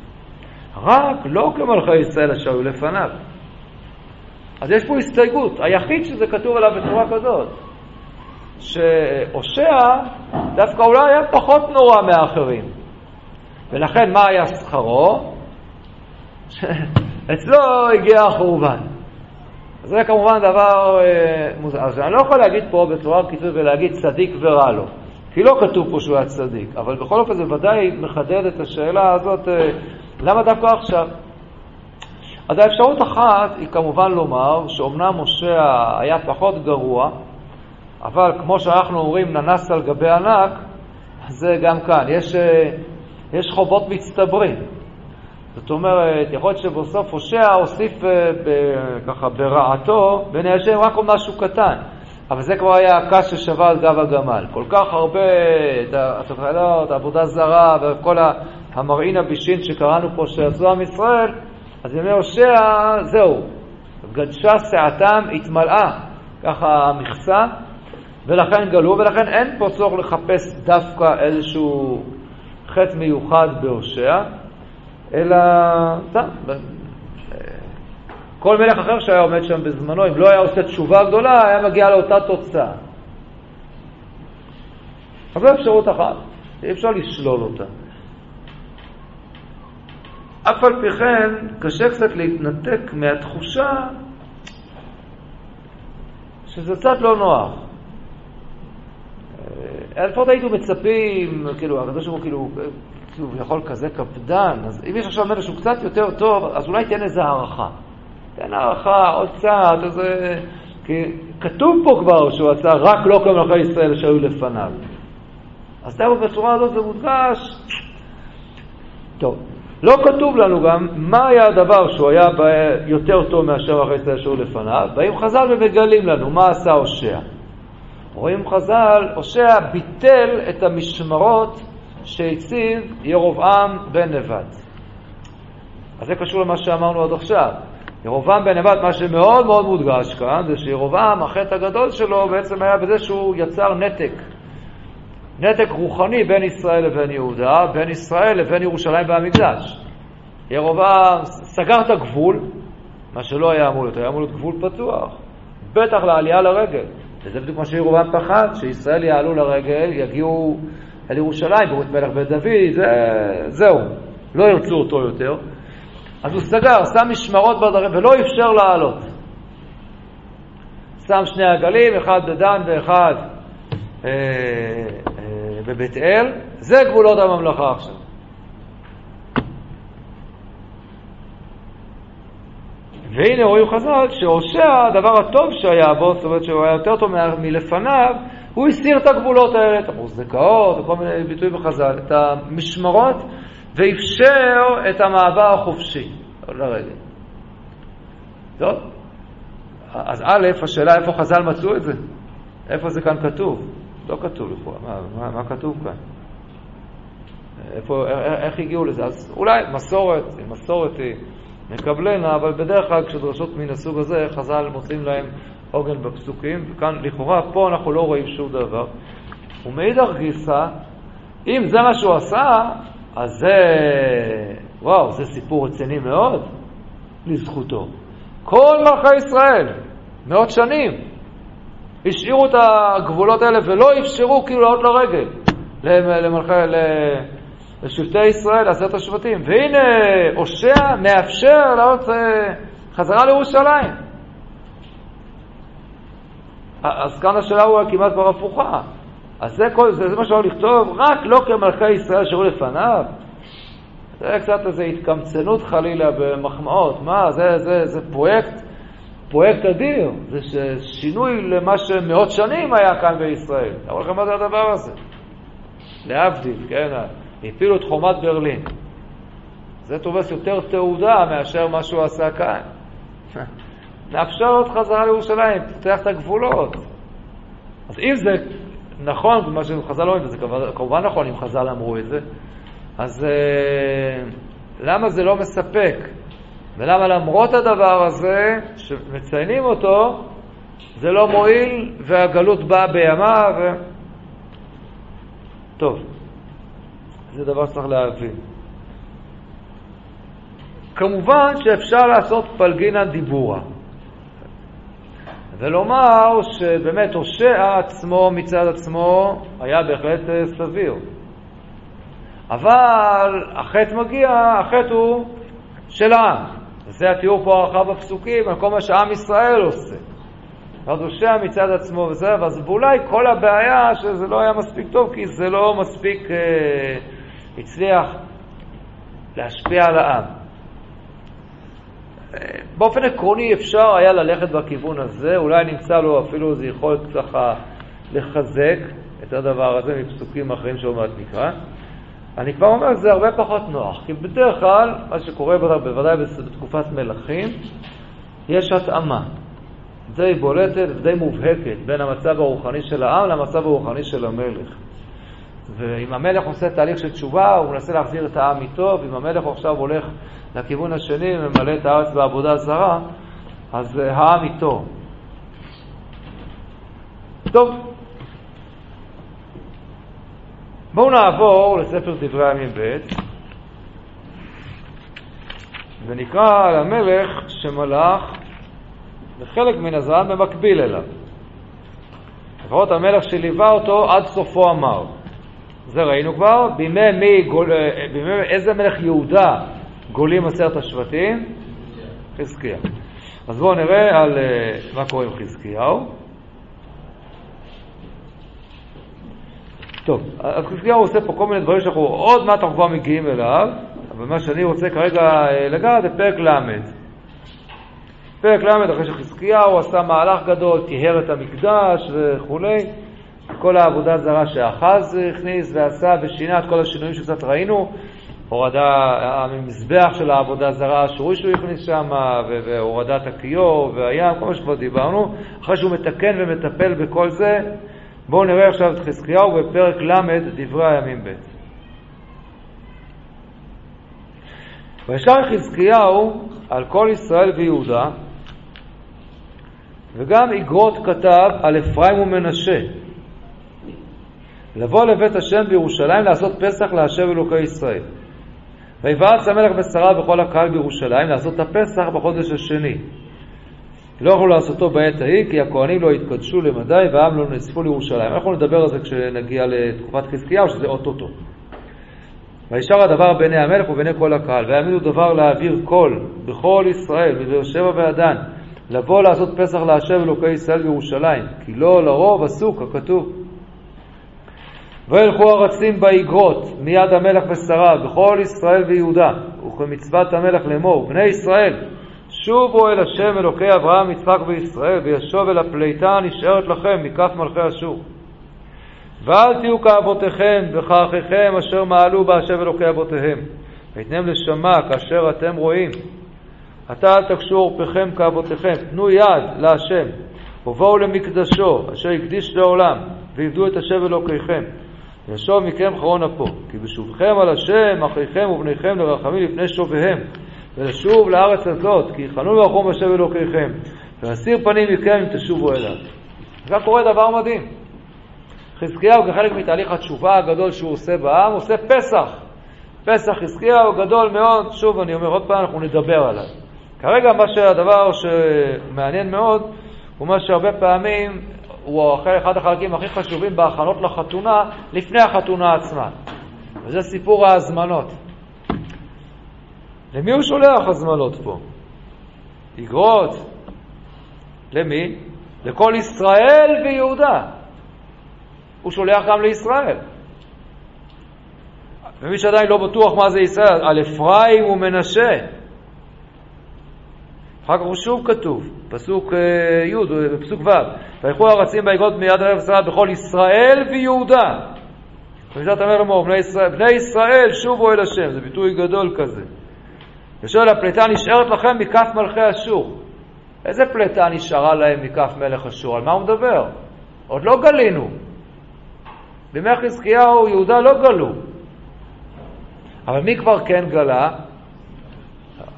רק לא כמלכי ישראל אשר היו לפניו. אז יש פה הסתייגות. היחיד שזה כתוב עליו בצורה כזאת, שהושע דווקא אולי היה פחות נורא מאחרים. ולכן מה היה שכרו? *laughs* אצלו הגיע החורבן. זה כמובן דבר אה, מוזר. אז אני לא יכול להגיד פה בצורה קיצורית ולהגיד צדיק ורע לו, כי לא כתוב פה שהוא היה צדיק, אבל בכל אופן זה ודאי מחדד את השאלה הזאת, אה, למה דווקא עכשיו? אז האפשרות אחת היא כמובן לומר שאומנם משה היה פחות גרוע, אבל כמו שאנחנו אומרים, ננס על גבי ענק, זה גם כאן. יש, אה, יש חובות מצטברים. זאת אומרת, יכול להיות שבסוף הושע הוסיף אה, ככה ברעתו בעיני השם רק עוד משהו קטן. אבל זה כבר היה הקש ששווה על גב הגמל. כל כך הרבה, את התוכניות, העבודה זרה וכל המראין הבישין שקראנו פה שעשו עם ישראל, אז ימי הושע, זהו, גדשה שעתם, התמלאה, ככה המכסה, ולכן גלו, ולכן אין פה צורך לחפש דווקא איזשהו חטא מיוחד בהושע, אלא סתם, כל מלך אחר שהיה עומד שם בזמנו, אם לא היה עושה תשובה גדולה, היה מגיע לאותה תוצאה. אבל זו אפשרות אחת, אי אפשר לשלול אותה. אף על פי כן, קשה קצת להתנתק מהתחושה שזה קצת לא נוח. אה, לפחות היינו מצפים, כאילו, הקדוש ברוך הוא כאילו, כאילו, יכול כזה קפדן, אז אם יש עכשיו מלך שהוא קצת יותר טוב, אז אולי תן איזה הערכה. תן הערכה, עוד קצת, איזה... כי כתוב פה כבר שהוא עשה רק לא כל מלכי ישראל שהיו לפניו. אז דווקא בצורה הזאת זה מודגש. טוב, לא כתוב לנו גם מה היה הדבר שהוא היה יותר טוב מאשר אחרי ישראל שהיו לפניו, באים חז"ל ומגלים לנו מה עשה הושע. רואים חז"ל, הושע ביטל את המשמרות שהציב ירובעם בן נבט. אז זה קשור למה שאמרנו עד עכשיו. ירובעם בן נבט, מה שמאוד מאוד מודגש כאן, זה שירובעם, החטא הגדול שלו בעצם היה בזה שהוא יצר נתק. נתק רוחני בין ישראל לבין יהודה, בין ישראל לבין ירושלים והמקדש. ירובעם סגר את הגבול, מה שלא היה אמור להיות, היה אמור להיות גבול פתוח, בטח לעלייה לרגל. וזה בדיוק מה שירובעם פחד, שישראל יעלו לרגל, יגיעו אל ירושלים, ברות מלך בית דוד, זה, זהו, לא ירצו אותו יותר. אז הוא סגר, שם משמרות בדרכים ולא אפשר לעלות. שם שני עגלים, אחד בדן ואחד אה, אה, בבית אל, זה גבולות הממלכה עכשיו. והנה רואים חז"ל שהושע, הדבר הטוב שהיה בו, זאת אומרת שהוא היה יותר טוב מלפניו, הוא הסיר את הגבולות האלה, את המוזיקאות וכל מיני ביטויים בחז"ל, את המשמרות, ואפשר את המעבר החופשי לרגל. טוב, אז א', השאלה איפה חז"ל מצאו את זה? איפה זה כאן כתוב? לא כתוב לכאורה, מה, מה, מה כתוב כאן? איפה, איך הגיעו לזה? אז אולי מסורת, מסורת היא מקבלנה, אבל בדרך כלל כשדרשות מן הסוג הזה, חז"ל מוצאים להם עוגן בפסוקים, וכאן לכאורה פה אנחנו לא רואים שום דבר. ומאידך גיסא, אם זה מה שהוא עשה, אז זה, וואו, זה סיפור רציני מאוד לזכותו. כל מלכי ישראל, מאות שנים, השאירו את הגבולות האלה ולא אפשרו כאילו לעלות לרגל למלכי, לשבטי ישראל, לעשרת השבטים. והנה, הושע מאפשר לעלות אה, חזרה לירושלים. אז כאן השאלה הוא כמעט כבר הפוכה. אז זה, כל, זה, זה מה שאומר לכתוב, רק לא כמלכי ישראל שהיו לפניו. זה קצת איזו התקמצנות חלילה במחמאות. מה, זה, זה, זה פרויקט, פרויקט אדיר. זה שינוי למה שמאות שנים היה כאן בישראל. אמרו לכם מה זה הדבר הזה? להבדיל, כן? הפילו את חומת ברלין. זה תופס יותר תעודה מאשר מה שהוא עשה כאן. נאפשר עוד חזרה לירושלים, פותח את הגבולות. אז אם זה נכון, מה שחז"ל אומרים, וזה כמובן נכון אם חז"ל אמרו את זה, אז אה, למה זה לא מספק? ולמה למרות הדבר הזה, שמציינים אותו, זה לא מועיל והגלות באה בימה ו... טוב, זה דבר שצריך להבין. כמובן שאפשר לעשות פלגינן דיבורה. ולומר שבאמת הושע עצמו מצד עצמו היה בהחלט אה, סביר. אבל החטא מגיע, החטא הוא של העם. וזה התיאור פה הרחב בפסוקים על כל מה שעם ישראל עושה. אז הושע מצד עצמו וזה, אז אולי כל הבעיה שזה לא היה מספיק טוב, כי זה לא מספיק אה, הצליח להשפיע על העם. באופן עקרוני אפשר היה ללכת בכיוון הזה, אולי נמצא לו אפילו איזו יכולת ככה לחזק את הדבר הזה מפסוקים אחרים שעוד מעט נקרא. אני כבר אומר שזה הרבה פחות נוח, כי בדרך כלל, מה שקורה בוודאי בתקופת מלכים, יש התאמה די בולטת ודי מובהקת בין המצב הרוחני של העם למצב הרוחני של המלך. ואם המלך עושה תהליך של תשובה, הוא מנסה להחזיר את העם איתו, ואם המלך עכשיו הולך לכיוון השני, ממלא את הארץ בעבודה זרה, אז העם איתו. טוב, בואו נעבור לספר דברי הימים ב' ונקרא על המלך שמלך וחלק מן הזמן במקביל אליו. לפחות המלך שליווה אותו עד סופו אמר. זה ראינו כבר, בימי, מי גול, בימי איזה מלך יהודה גולים עשרת השבטים? חזקיה. אז בואו נראה על uh, מה קורה עם חזקיהו. טוב, אז חזקיהו עושה פה כל מיני דברים שאנחנו עוד מעט אנחנו כבר מגיעים אליו, אבל מה שאני רוצה כרגע אה, לגעת זה פרק ל'. פרק ל', אחרי שחזקיהו עשה מהלך גדול, טיהר את המקדש וכולי, כל העבודה זרה שאחז הכניס ועשה ושינה את כל השינויים שקצת ראינו, הורדה, המזבח של העבודה זרה, השירוי שהוא הכניס שם, והורדת הכיור והים, כל מה שכבר דיברנו, אחרי שהוא מתקן ומטפל בכל זה, בואו נראה עכשיו את חזקיהו בפרק ל', דברי הימים ב'. וישר חזקיהו על כל ישראל ויהודה, וגם איגרות כתב על אפרים ומנשה, לבוא לבית השם בירושלים לעשות פסח להשם אלוקי ישראל. ויבעץ המלך בשרה וכל הקהל בירושלים לעשות את הפסח בחודש השני. לא יכלו לעשותו בעת ההיא, כי הכהנים לא התקדשו למדי והעם לא נאספו לירושלים. אנחנו נדבר על זה כשנגיע לתקופת חזקיהו, שזה אוטוטו. וישר הדבר בעיני המלך ובעיני כל הקהל, ויעמידו דבר להעביר קול בכל ישראל, מבאר שבע ועדן, לבוא לעשות פסח להשם אלוקי ישראל בירושלים, כי לא לרוב עסוק, הכתוב. וילכו הרצים באגרות מיד המלך ושריו, בכל ישראל ויהודה, וכמצוות המלך לאמור, בני ישראל, שובו אל השם אלוקי אברהם, יצחק וישראל, וישוב אל הפליטה הנשארת לכם מכף מלכי אשור. ואל תהיו כאבותיכם וכאחיכם אשר מעלו בהשם אלוקי אבותיהם, ויתנם לשמה כאשר אתם רואים. עתה אל תקשו עורפיכם כאבותיכם, תנו יד להשם, ובואו למקדשו, אשר הקדיש לעולם, ועבדו את השם אלוקיכם. וישוב מכם חרון אפו, כי בשובכם על השם, אחיכם ובניכם לרחמים לפני שוביהם, ולשוב לארץ הזאת, כי יחנו ורחום השם אלוקיכם, ולהסיר פנים מכם אם תשובו אליו. וכאן קורה דבר מדהים. חזקיהו, כחלק מתהליך התשובה הגדול שהוא עושה בעם, עושה פסח. פסח חזקיהו גדול מאוד, שוב אני אומר עוד פעם, אנחנו נדבר עליו. כרגע מה שהדבר שמעניין מאוד, הוא מה שהרבה פעמים הוא אחד החלקים הכי חשובים בהכנות לחתונה, לפני החתונה עצמה. וזה סיפור ההזמנות. למי הוא שולח הזמנות פה? אגרות. למי? לכל ישראל ויהודה. הוא שולח גם לישראל. ומי שעדיין לא בטוח מה זה ישראל, על אפרים ומנשה. אחר כך הוא שוב כתוב, פסוק אה, י', פסוק ו', וילכו הרצים באגרות מיד ערב ישראל בכל ישראל ויהודה. ומשעת אומר לאמור, בני ישראל שובו אל השם, זה ביטוי גדול כזה. ושואל, הפליטה נשארת לכם מכף מלכי אשור. איזה פליטה נשארה להם מכף מלך אשור? על מה הוא מדבר? עוד לא גלינו. בימי חזקיהו יהודה לא גלו. אבל מי כבר כן גלה?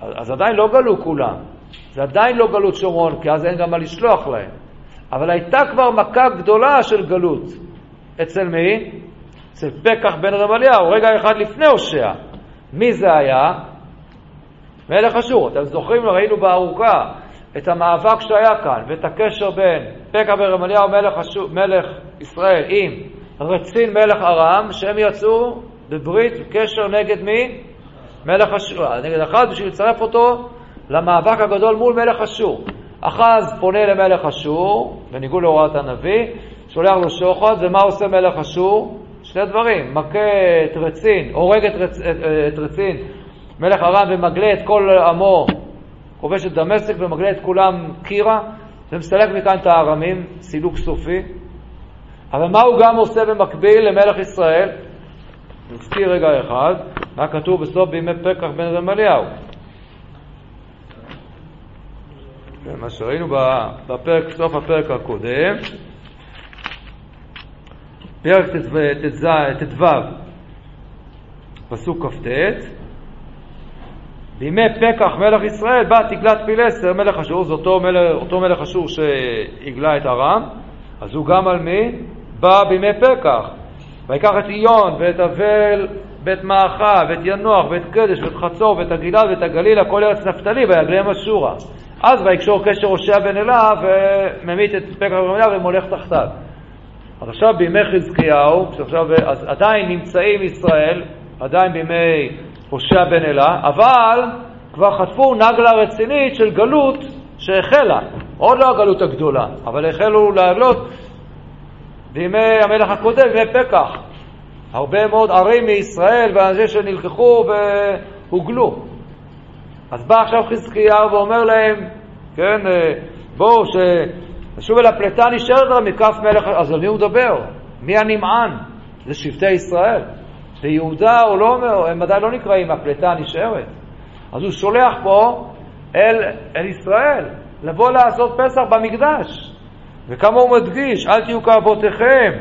אז עדיין לא גלו כולם. זה עדיין לא גלות שומרון, כי אז אין גם מה לשלוח להם. אבל הייתה כבר מכה גדולה של גלות. אצל מי? אצל פקח בן רמליהו, רגע אחד לפני הושע. מי זה היה? מלך אשור. אתם זוכרים, ראינו בארוכה את המאבק שהיה כאן, ואת הקשר בין פקח בן רמליהו, מלך, אשור, מלך ישראל, עם רצין מלך ארם, שהם יצאו בברית קשר נגד מי? מלך אשור. נגד אחד בשביל לצרף אותו למאבק הגדול מול מלך אשור. אחז פונה למלך אשור, בניגוד להוראת הנביא, שולח לו שוחד, ומה עושה מלך אשור? שני דברים, מכה את רצין, הורג את, רצ... את רצין, מלך ארם, ומגלה את כל עמו, כובש את דמשק ומגלה את כולם קירה, ומסלק מכאן את הארמים, סילוק סופי. אבל מה הוא גם עושה במקביל למלך ישראל? נזכיר רגע אחד, מה כתוב בסוף בימי פקח בן רמליהו. כן, מה שראינו בפרק, סוף הפרק הקודם, פרק ט"ו, פסוק כ"ט, בימי פקח מלך ישראל בא תגלת פילסטר מלך אשור, זה אותו מלך, אותו מלך אשור שהגלה את ארם, אז הוא גם על מי? בא בימי פקח. ויקח את עיון ואת אבל ואת מעכה ואת ינוח ואת קדש ואת חצור ואת הגלעד ואת הגליל, הכל ארץ נפתלי ויגליהם אשורה. אז ויקשור קשר הושע בן אלה וממית את פקח בן ומולך תחתיו. אז עכשיו בימי חזקיהו, עכשיו, אז עדיין נמצאים ישראל, עדיין בימי הושע בן אלה, אבל כבר חטפו נגלה רצינית של גלות שהחלה. עוד לא הגלות הגדולה, אבל החלו להגלות בימי המלך הקודם, בימי פקח. הרבה מאוד ערים מישראל ואנשים שנלקחו והוגלו. אז בא עכשיו חזקיהו ואומר להם, כן, אה, בואו, ששוב אל הפלטה נשארת לה מכף מלך, אז על מי הוא מדבר? מי הנמען? זה שבטי ישראל. ביהודה הוא לא אומר, הם עדיין לא נקראים הפלטה נשארת. אז הוא שולח פה אל, אל ישראל, לבוא לעשות פסח במקדש. וכמה הוא מדגיש, אל תהיו כאבותיכם,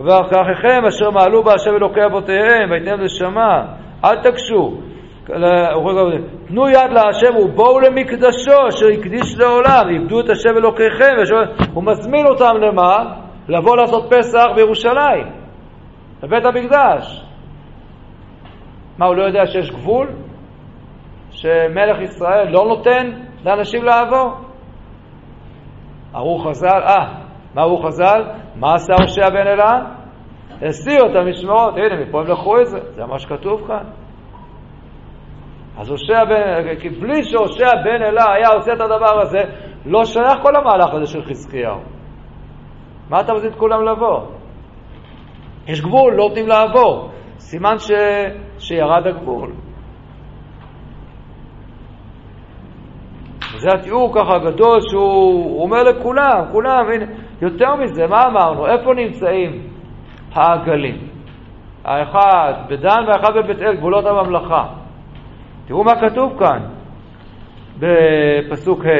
ואחריכם אשר מעלו בהשם אלוקי אבותיהם, ויתנם נשמה, אל תקשו. תנו יד להשם ובואו למקדשו אשר הקדיש לעולם, עבדו את השם אלוקיכם. הוא מזמין אותם למה? לבוא לעשות פסח בירושלים, בבית המקדש. מה, הוא לא יודע שיש גבול? שמלך ישראל לא נותן לאנשים לעבור? ארוך חז"ל, אה, מה ארוך חז"ל? מה עשה הושע בן אלה? הסיר את המשמרות, הנה, מפה הם לקחו את זה, זה מה שכתוב כאן. אז הושע בן, כי בלי שהושע בן אלה היה עושה את הדבר הזה, לא שייך כל המהלך הזה של חזקיהו. מה אתה את כולם לבוא? יש גבול, לא נותנים לעבור. סימן ש... שירד הגבול. וזה התיאור ככה הגדול שהוא אומר לכולם, כולם, הנה, יותר מזה, מה אמרנו? איפה נמצאים העגלים? האחד בדן והאחד בבית אל, גבולות הממלכה. תראו מה כתוב כאן בפסוק ה'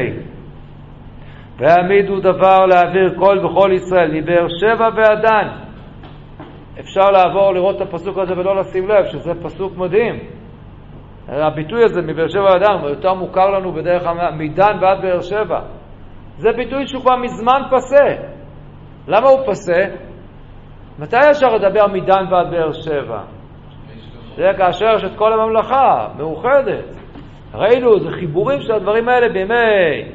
והעמידו דבר להעביר כל וכל ישראל, מבאר שבע ועד דן. אפשר לעבור לראות את הפסוק הזה ולא לשים לב שזה פסוק מדהים. הביטוי הזה מבאר שבע ועד דן יותר מוכר לנו בדרך מדן ועד באר שבע. זה ביטוי שהוא כבר מזמן פסה. למה הוא פסה? מתי אפשר לדבר מדן ועד באר שבע? זה כאשר יש את כל הממלכה מאוחדת. ראינו, זה חיבורים של הדברים האלה בימי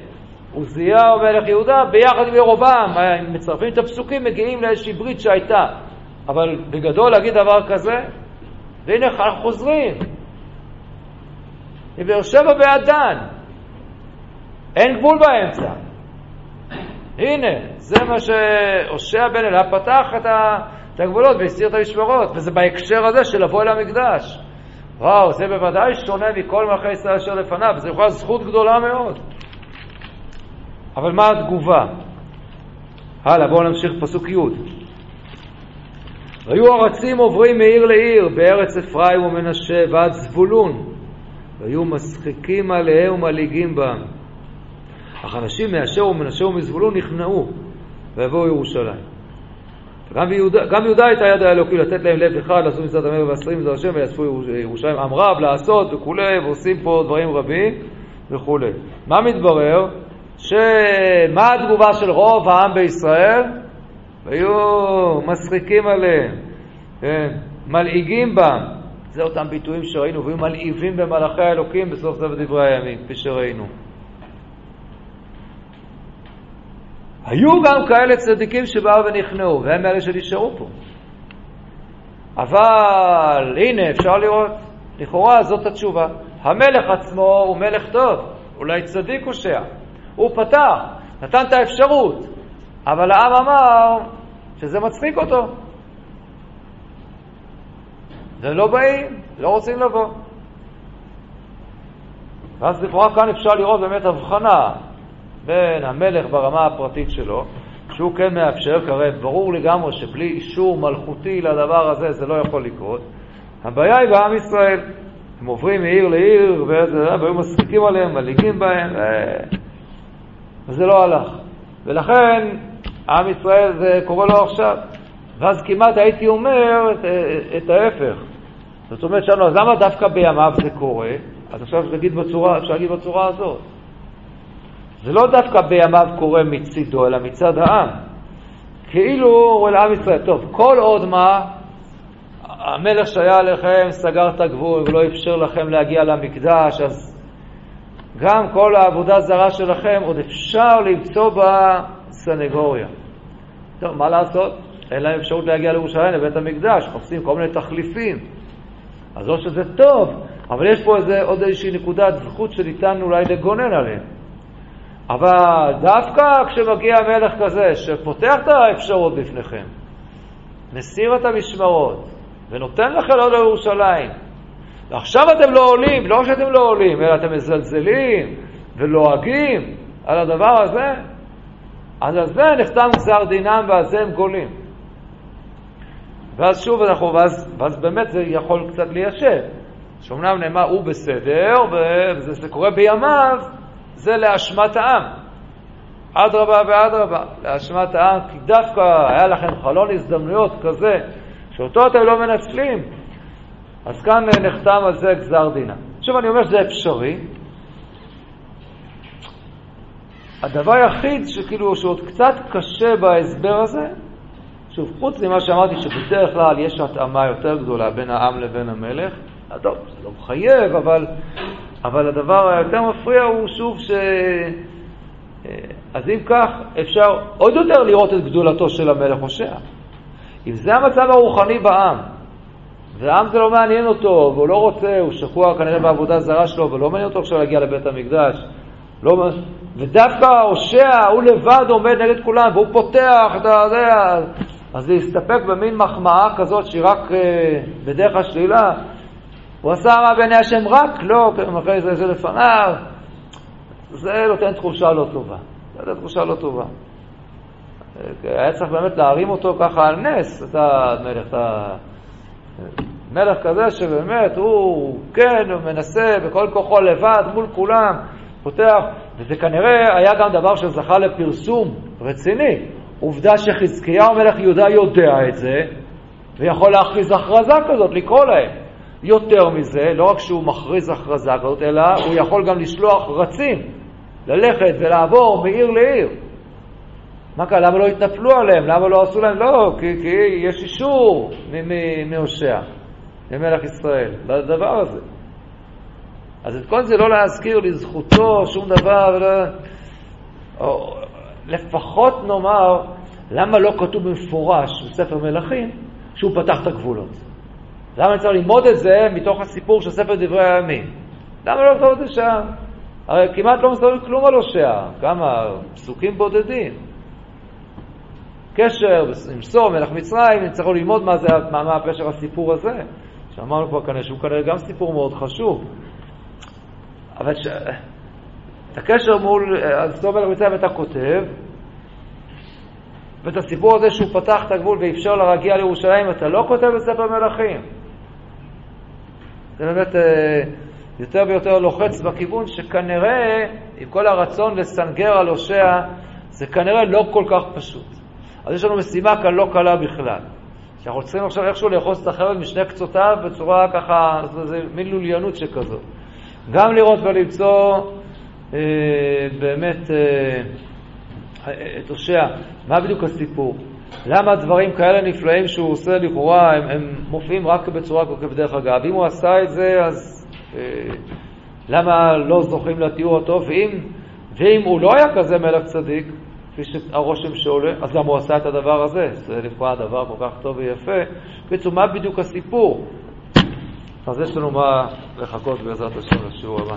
עוזיהו מלך יהודה ביחד עם ירובעם. מצרפים את הפסוקים, מגיעים לאיזושהי ברית שהייתה. אבל בגדול להגיד דבר כזה, והנה אנחנו חוזרים. מבאר שבע ועד דן. אין גבול באמצע. הנה, זה מה שהושע בן אלה פתח את, הגבולות והסיר את המשמרות, וזה בהקשר הזה של לבוא אל המקדש. וואו, זה בוודאי שונה מכל מלכי ישראל אשר לפניו, וזו יכולה זכות גדולה מאוד. אבל מה התגובה? הלאה, בואו נמשיך פסוק י' והיו ארצים עוברים מעיר לעיר בארץ אפרים ומנשה ועד זבולון והיו משחיקים עליהם ומלעיגים בם. אך אנשים מאשר ומנשה ומזבולון נכנעו ויבואו ירושלים. גם ביהודה הייתה יד האלוקי לתת להם לב אחד, לעשות מצוות המלך ועשרים מצוות השם ויצפו ירושלים עם רב לעשות וכולי, ועושים פה דברים רבים וכולי. מה מתברר? שמה התגובה של רוב העם בישראל? היו משחיקים עליהם, כן, מלעיגים בם. זה אותם ביטויים שראינו, והיו מלעיבים במלאכי האלוקים בסוף סוף דברי הימים, כפי שראינו. היו גם כאלה צדיקים שבאו ונכנעו, והם אלה שנשארו פה. אבל הנה, אפשר לראות, לכאורה זאת התשובה. המלך עצמו הוא מלך טוב, אולי צדיק הושע. הוא פתח, נתן את האפשרות, אבל העם אמר שזה מצחיק אותו. ולא באים, לא רוצים לבוא. ואז לכאורה כאן אפשר לראות באמת הבחנה בין המלך ברמה הפרטית שלו, שהוא כן מאפשר, כי הרי ברור לגמרי שבלי אישור מלכותי לדבר הזה זה לא יכול לקרות. הבעיה היא בעם ישראל. הם עוברים מעיר לעיר, והיו משחיקים עליהם, מלעיגים בהם, וזה לא הלך. ולכן עם ישראל זה קורה לו עכשיו. ואז כמעט הייתי אומר את, את ההפך. זאת אומרת שלנו, אז למה דווקא בימיו זה קורה? אז עכשיו אפשר להגיד בצורה הזאת. זה לא דווקא בימיו קורה מצידו, אלא מצד העם. כאילו הוא אל עם ישראל, טוב, כל עוד מה? המלך שהיה עליכם סגר את הגבול ולא אפשר לכם להגיע למקדש, אז גם כל העבודה זרה שלכם עוד אפשר למצוא בה סנגוריה. טוב, מה לעשות? אין להם אפשרות להגיע לירושלים, לבית המקדש, מחפשים כל מיני תחליפים. אז לא שזה טוב, אבל יש פה איזה, עוד איזושהי נקודת זכות שניתן אולי לגונן עליהם. אבל דווקא כשמגיע מלך כזה שפותח את האפשרות בפניכם, מסיר את המשמרות ונותן לכם לעוד לירושלים, ועכשיו אתם לא עולים, לא שאתם לא עולים, אלא אתם מזלזלים ולועגים על הדבר הזה, אז על זה נחתם גזר דינם ועל זה הם גולים. ואז שוב אנחנו, ואז, ואז באמת זה יכול קצת ליישב. שאומנם נאמר הוא בסדר, וזה קורה בימיו, זה לאשמת העם. אדרבה ואדרבה, לאשמת העם, כי דווקא היה לכם חלון הזדמנויות כזה, שאותו אתם לא מנצלים, אז כאן נחתם על זה גזר דינה. שוב, אני אומר שזה אפשרי. הדבר היחיד שכאילו, שעוד קצת קשה בהסבר הזה, שוב, חוץ ממה שאמרתי שבדרך כלל יש התאמה יותר גדולה בין העם לבין המלך, טוב, זה לא מחייב, אבל, אבל הדבר היותר מפריע הוא שוב ש... אז אם כך, אפשר עוד יותר לראות את גדולתו של המלך הושע. אם זה המצב הרוחני בעם, והעם זה לא מעניין אותו, והוא לא רוצה, הוא שקוע כנראה בעבודה זרה שלו, ולא מעניין אותו עכשיו להגיע לבית המקדש, לא, ודווקא הושע, הוא לבד עומד נגד כולם, והוא פותח, אתה יודע, אז להסתפק במין מחמאה כזאת שהיא רק אה, בדרך השלילה, הוא עשה רע בעיני השם רק לא, אחרי זה זה לפניו, זה נותן תחושה לא טובה. זה נותן תחושה לא טובה. היה צריך באמת להרים אותו ככה על נס, אתה מלך, אתה מלך כזה שבאמת הוא כן, הוא מנסה בכל כוחו לבד מול כולם, פותח, וזה כנראה היה גם דבר שזכה לפרסום רציני. עובדה שחזקיהו מלך יהודה יודע את זה, ויכול להכריז הכרזה כזאת, לקרוא להם. יותר מזה, לא רק שהוא מכריז הכרזה כזאת, אלא הוא יכול גם לשלוח רצים, ללכת ולעבור מעיר לעיר. מה קרה? למה לא התנפלו עליהם? למה לא עשו להם? לא, כי, כי יש אישור מהושע, ממלך ישראל, לדבר הזה. אז את כל זה לא להזכיר לזכותו שום דבר, לא... או, לפחות נאמר, למה לא כתוב במפורש בספר מלכים שהוא פתח את הגבולות? למה אני צריך ללמוד את זה מתוך הסיפור של ספר דברי הימים? למה לא לכתוב את זה שם? הרי כמעט לא מסתובבים כלום על הושע, כמה פסוקים בודדים. קשר עם סור, מלך מצרים, נצטרכו ללמוד מה, זה, מה, מה הפשר הסיפור הזה, שאמרנו כבר כנראה שהוא כנראה גם סיפור מאוד חשוב. אבל ש... את הקשר מול סור מלך מצרים אתה כותב, ואת הסיפור הזה שהוא פתח את הגבול ואפשר לה להגיע לירושלים, אתה לא כותב בספר מלכים. זה באמת אה, יותר ויותר לוחץ בכיוון שכנראה, עם כל הרצון לסנגר על הושע, זה כנראה לא כל כך פשוט. אז יש לנו משימה כאן לא קלה בכלל. שאנחנו צריכים עכשיו איכשהו לאחוז את החבל משני קצותיו בצורה ככה, זה מין לוליינות שכזאת. גם לראות ולמצוא אה, באמת אה, את הושע, מה בדיוק הסיפור? למה דברים כאלה נפלאים שהוא עושה לכאורה, הם, הם מופיעים רק בצורה כל כך בדרך אגב. אם הוא עשה את זה, אז אה, למה לא זוכים לתיאור הטוב? ואם, ואם הוא לא היה כזה מלך צדיק, כפי שהרושם שעולה, אז למה הוא עשה את הדבר הזה? זה לכאורה דבר כל כך טוב ויפה. בקיצור, מה בדיוק הסיפור? אז יש לנו מה לחכות בעזרת השם לשיעור הבא.